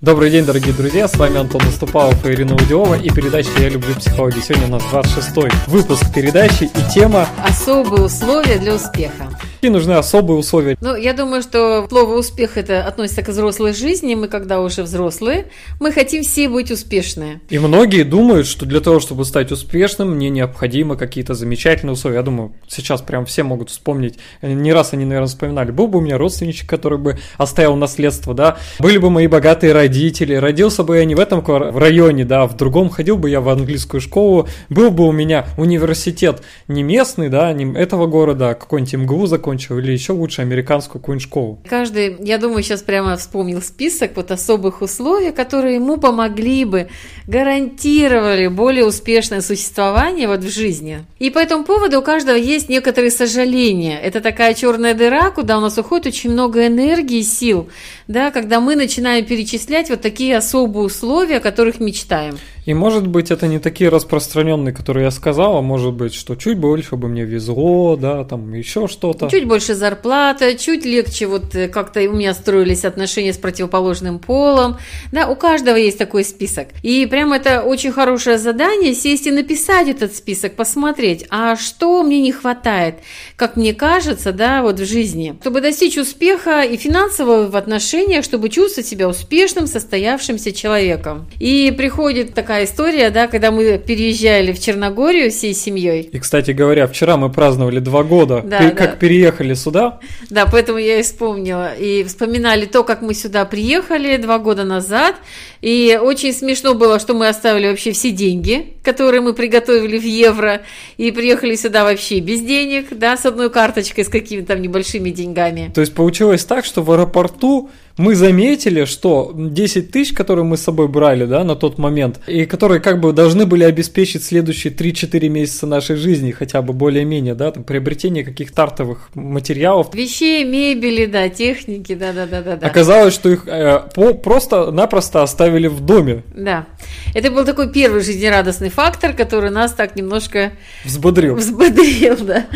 Добрый день, дорогие друзья, с вами Антон Наступалов и Ирина Удиова и передача «Я люблю психологию». Сегодня у нас 26-й выпуск передачи и тема «Особые условия для успеха». И нужны особые условия. Ну, я думаю, что слово «успех» это относится к взрослой жизни. Мы, когда уже взрослые, мы хотим все быть успешные. И многие думают, что для того, чтобы стать успешным, мне необходимы какие-то замечательные условия. Я думаю, сейчас прям все могут вспомнить. Не раз они, наверное, вспоминали. Был бы у меня родственничек, который бы оставил наследство, да. Были бы мои богатые родители. Родился бы я не в этом районе, да, а в другом. Ходил бы я в английскую школу. Был бы у меня университет не местный, да, не этого города, а какой-нибудь МГУ закончил закончил, или еще лучше американскую какую-нибудь школу. Каждый, я думаю, сейчас прямо вспомнил список вот особых условий, которые ему помогли бы, гарантировали более успешное существование вот в жизни. И по этому поводу у каждого есть некоторые сожаления. Это такая черная дыра, куда у нас уходит очень много энергии, сил, да, когда мы начинаем перечислять вот такие особые условия, о которых мечтаем. И может быть это не такие распространенные, которые я сказал, а может быть, что чуть больше бы мне везло, да, там еще что-то. Чуть больше зарплата, чуть легче вот э, как-то у меня строились отношения с противоположным полом. Да, у каждого есть такой список. И прямо это очень хорошее задание сесть и написать этот список, посмотреть, а что мне не хватает, как мне кажется, да, вот в жизни. Чтобы достичь успеха и финансового в отношениях, чтобы чувствовать себя успешным, состоявшимся человеком. И приходит такая история, да, когда мы переезжали в Черногорию всей семьей. И, кстати говоря, вчера мы праздновали два года, да, да. как переехали сюда. Да, поэтому я и вспомнила. И вспоминали то, как мы сюда приехали два года назад. И очень смешно было, что мы оставили вообще все деньги, которые мы приготовили в евро, и приехали сюда вообще без денег, да, с одной карточкой, с какими-то там небольшими деньгами. То есть получилось так, что в аэропорту мы заметили, что 10 тысяч, которые мы с собой брали, да, на тот момент, и которые как бы должны были обеспечить следующие 3-4 месяца нашей жизни, хотя бы более-менее, да, там, приобретение каких-то артовых материалов. Вещей, мебели, да, техники, да-да-да. да. Оказалось, что их э, по, просто-напросто оставили в доме. Да. Это был такой первый жизнерадостный фактор, который нас так немножко... Взбодрил. Взбодрил, да.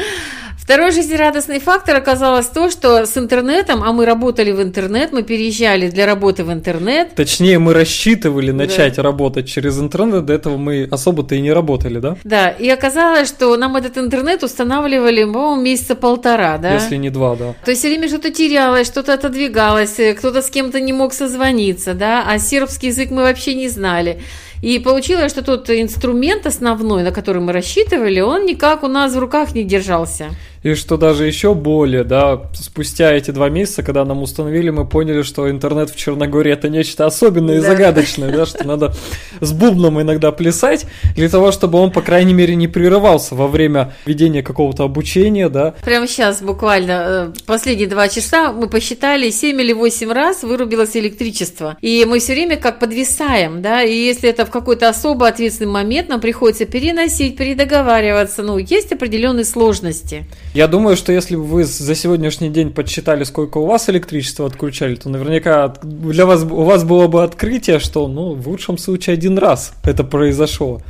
Второй жизнерадостный фактор оказалось то, что с интернетом, а мы работали в интернет, мы переезжали для работы в интернет. Точнее, мы рассчитывали начать да. работать через интернет, до этого мы особо-то и не работали, да? Да, и оказалось, что нам этот интернет устанавливали, по-моему, месяца полтора, да? Если не два, да. То есть все время что-то терялось, что-то отодвигалось, кто-то с кем-то не мог созвониться, да, а сербский язык мы вообще не знали. И получилось, что тот инструмент основной, на который мы рассчитывали, он никак у нас в руках не держался. И что даже еще более, да, спустя эти два месяца, когда нам установили, мы поняли, что интернет в Черногории это нечто особенное и да. загадочное, да, что надо с бубном иногда плясать для того, чтобы он, по крайней мере, не прерывался во время ведения какого-то обучения, да. Прямо сейчас буквально э, последние два часа мы посчитали 7 или 8 раз вырубилось электричество. И мы все время как подвисаем, да, и если это в какой-то особо ответственный момент, нам приходится переносить, передоговариваться, ну, есть определенные сложности. Я думаю, что если бы вы за сегодняшний день подсчитали, сколько у вас электричества отключали, то наверняка для вас у вас было бы открытие, что ну, в лучшем случае один раз это произошло.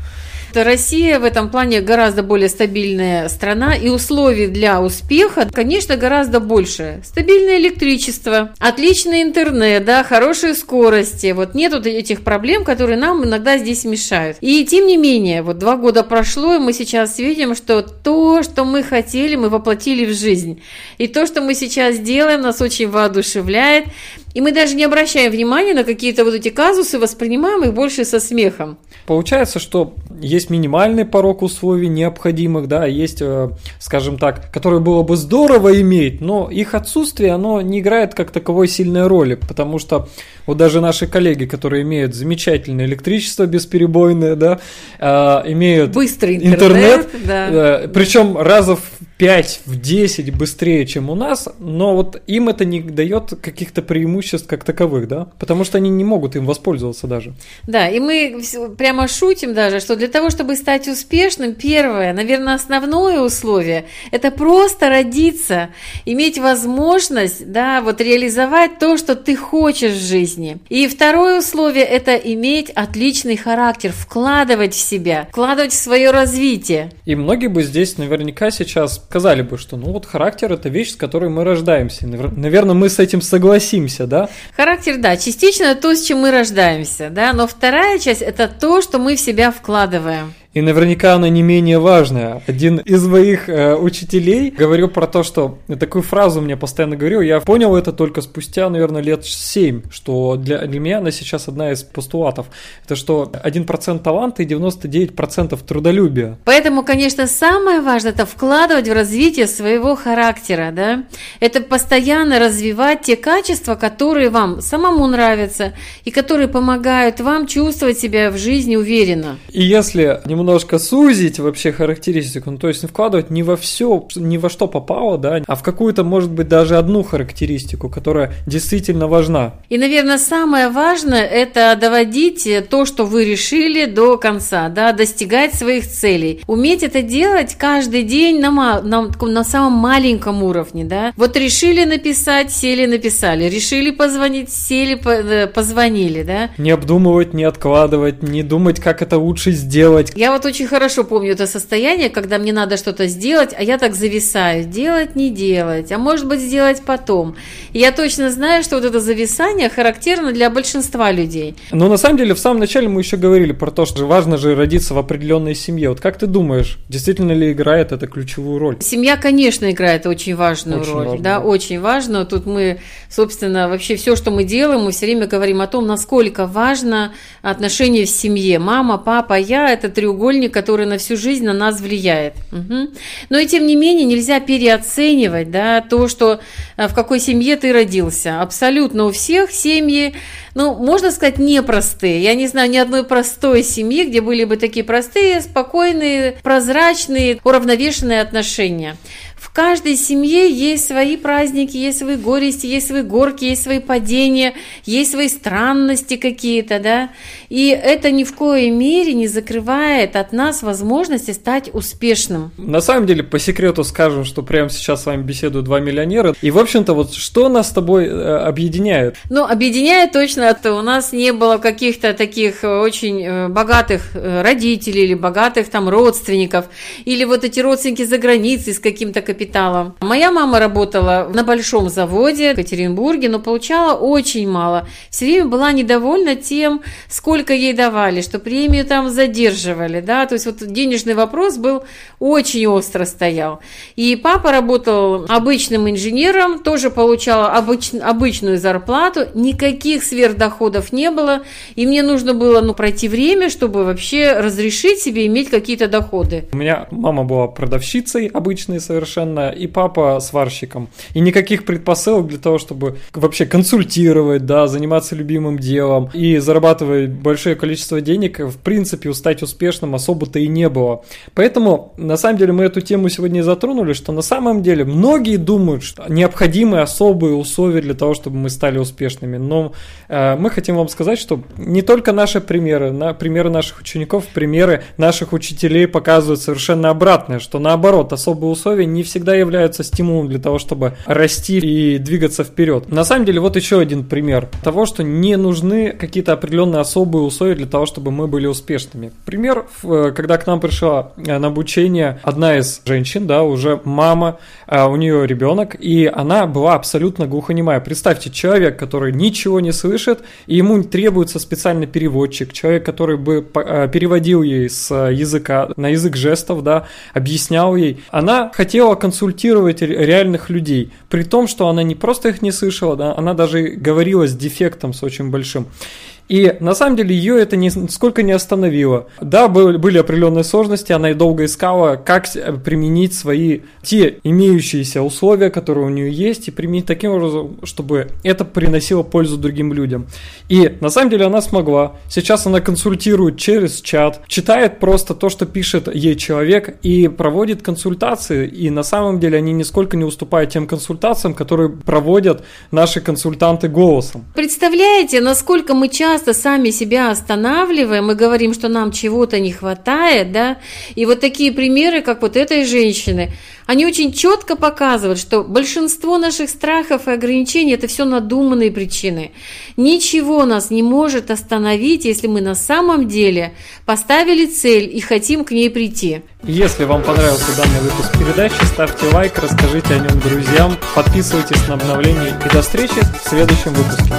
Россия в этом плане гораздо более стабильная страна, и условий для успеха, конечно, гораздо больше. Стабильное электричество, отличный интернет, да, хорошие скорости. Вот нет вот этих проблем, которые нам иногда здесь мешают. И тем не менее, вот два года прошло, и мы сейчас видим, что то, что мы хотели, мы воплотили в жизнь. И то, что мы сейчас делаем, нас очень воодушевляет. И мы даже не обращаем внимания на какие-то вот эти казусы, воспринимаем их больше со смехом. Получается, что есть минимальный порог условий необходимых, да, есть, э, скажем так, которые было бы здорово иметь, но их отсутствие, оно не играет как таковой сильной роли, потому что вот даже наши коллеги, которые имеют замечательное электричество бесперебойное, да, э, имеют быстрый интернет, интернет да. э, причем раза в 5, в 10 быстрее, чем у нас, но вот им это не дает каких-то преимуществ как таковых, да, потому что они не могут им воспользоваться даже. Да, и мы прямо шутим даже, что для того, чтобы стать успешным, первое, наверное, основное условие – это просто родиться, иметь возможность, да, вот реализовать то, что ты хочешь в жизни. И второе условие – это иметь отличный характер, вкладывать в себя, вкладывать в свое развитие. И многие бы здесь наверняка сейчас сказали бы, что ну вот характер это вещь, с которой мы рождаемся. Наверное, мы с этим согласимся, да? Характер, да, частично то, с чем мы рождаемся, да, но вторая часть это то, что мы в себя вкладываем. И наверняка она не менее важная. Один из моих э, учителей говорил про то, что такую фразу мне постоянно говорил, я понял это только спустя, наверное, лет 7, что для, для меня она сейчас одна из постулатов. Это что 1% таланта и 99% трудолюбия. Поэтому, конечно, самое важное это вкладывать в развитие своего характера, да? Это постоянно развивать те качества, которые вам самому нравятся и которые помогают вам чувствовать себя в жизни уверенно. И если немного немножко сузить вообще характеристику, ну, то есть вкладывать не во все, ни во что попало, да, а в какую-то, может быть, даже одну характеристику, которая действительно важна. И, наверное, самое важное – это доводить то, что вы решили, до конца, да, достигать своих целей. Уметь это делать каждый день на, на, на самом маленьком уровне, да. Вот решили написать, сели, написали, решили позвонить, сели, э, позвонили, да. Не обдумывать, не откладывать, не думать, как это лучше сделать. Я вот очень хорошо помню это состояние, когда мне надо что-то сделать, а я так зависаю. Делать, не делать, а может быть сделать потом. И я точно знаю, что вот это зависание характерно для большинства людей. Но на самом деле в самом начале мы еще говорили про то, что важно же родиться в определенной семье. Вот как ты думаешь, действительно ли играет это ключевую роль? Семья, конечно, играет очень важную очень роль. Важно, да, очень важно. Тут мы, собственно, вообще все, что мы делаем, мы все время говорим о том, насколько важно отношение в семье. Мама, папа, я – это треугольник треугольник, который на всю жизнь на нас влияет. Угу. Но и тем не менее нельзя переоценивать да, то, что э, в какой семье ты родился. Абсолютно у всех семьи, ну, можно сказать, непростые. Я не знаю ни одной простой семьи, где были бы такие простые, спокойные, прозрачные, уравновешенные отношения. В каждой семье есть свои праздники, есть свои горести, есть свои горки, есть свои падения, есть свои странности какие-то, да. И это ни в коей мере не закрывает от нас возможности стать успешным. На самом деле, по секрету скажем, что прямо сейчас с вами беседуют два миллионера. И, в общем-то, вот что нас с тобой э, объединяет? Ну, объединяет точно, это у нас не было каких-то таких э, очень э, богатых родителей или богатых там родственников, или вот эти родственники за границей с каким-то капиталом. Моя мама работала на большом заводе в Екатеринбурге, но получала очень мало. Все время была недовольна тем, сколько ей давали, что премию там задерживали, да, то есть вот денежный вопрос был очень остро стоял. И папа работал обычным инженером, тоже получал обыч, обычную зарплату, никаких сверхдоходов не было, и мне нужно было, ну, пройти время, чтобы вообще разрешить себе иметь какие-то доходы. У меня мама была продавщицей обычной совершенно, совершенно, и папа сварщиком. И никаких предпосылок для того, чтобы вообще консультировать, да, заниматься любимым делом и зарабатывать большое количество денег, в принципе, стать успешным особо-то и не было. Поэтому, на самом деле, мы эту тему сегодня и затронули, что на самом деле многие думают, что необходимы особые условия для того, чтобы мы стали успешными. Но э, мы хотим вам сказать, что не только наши примеры, на примеры наших учеников, примеры наших учителей показывают совершенно обратное, что наоборот, особые условия не всегда являются стимулом для того, чтобы расти и двигаться вперед. На самом деле, вот еще один пример того, что не нужны какие-то определенные особые условия для того, чтобы мы были успешными. Пример, э, когда к нам пришла э, на обучение одна из женщин, да, уже мама, э, у нее ребенок, и она была абсолютно глухонемая. Представьте, человек, который ничего не слышит, и ему требуется специальный переводчик, человек, который бы переводил ей с языка на язык жестов, да, объяснял ей. Она хотела консультировать реальных людей, при том, что она не просто их не слышала, да, она даже говорила с дефектом, с очень большим. И на самом деле ее это нисколько не остановило. Да, были определенные сложности, она и долго искала, как применить свои те имеющиеся условия, которые у нее есть, и применить таким образом, чтобы это приносило пользу другим людям. И на самом деле она смогла. Сейчас она консультирует через чат, читает просто то, что пишет ей человек, и проводит консультации. И на самом деле они нисколько не уступают тем консультациям, которые проводят наши консультанты голосом. Представляете, насколько мы часто часто сами себя останавливаем и говорим, что нам чего-то не хватает, да, и вот такие примеры, как вот этой женщины, они очень четко показывают, что большинство наших страхов и ограничений – это все надуманные причины. Ничего нас не может остановить, если мы на самом деле поставили цель и хотим к ней прийти. Если вам понравился данный выпуск передачи, ставьте лайк, расскажите о нем друзьям, подписывайтесь на обновления и до встречи в следующем выпуске.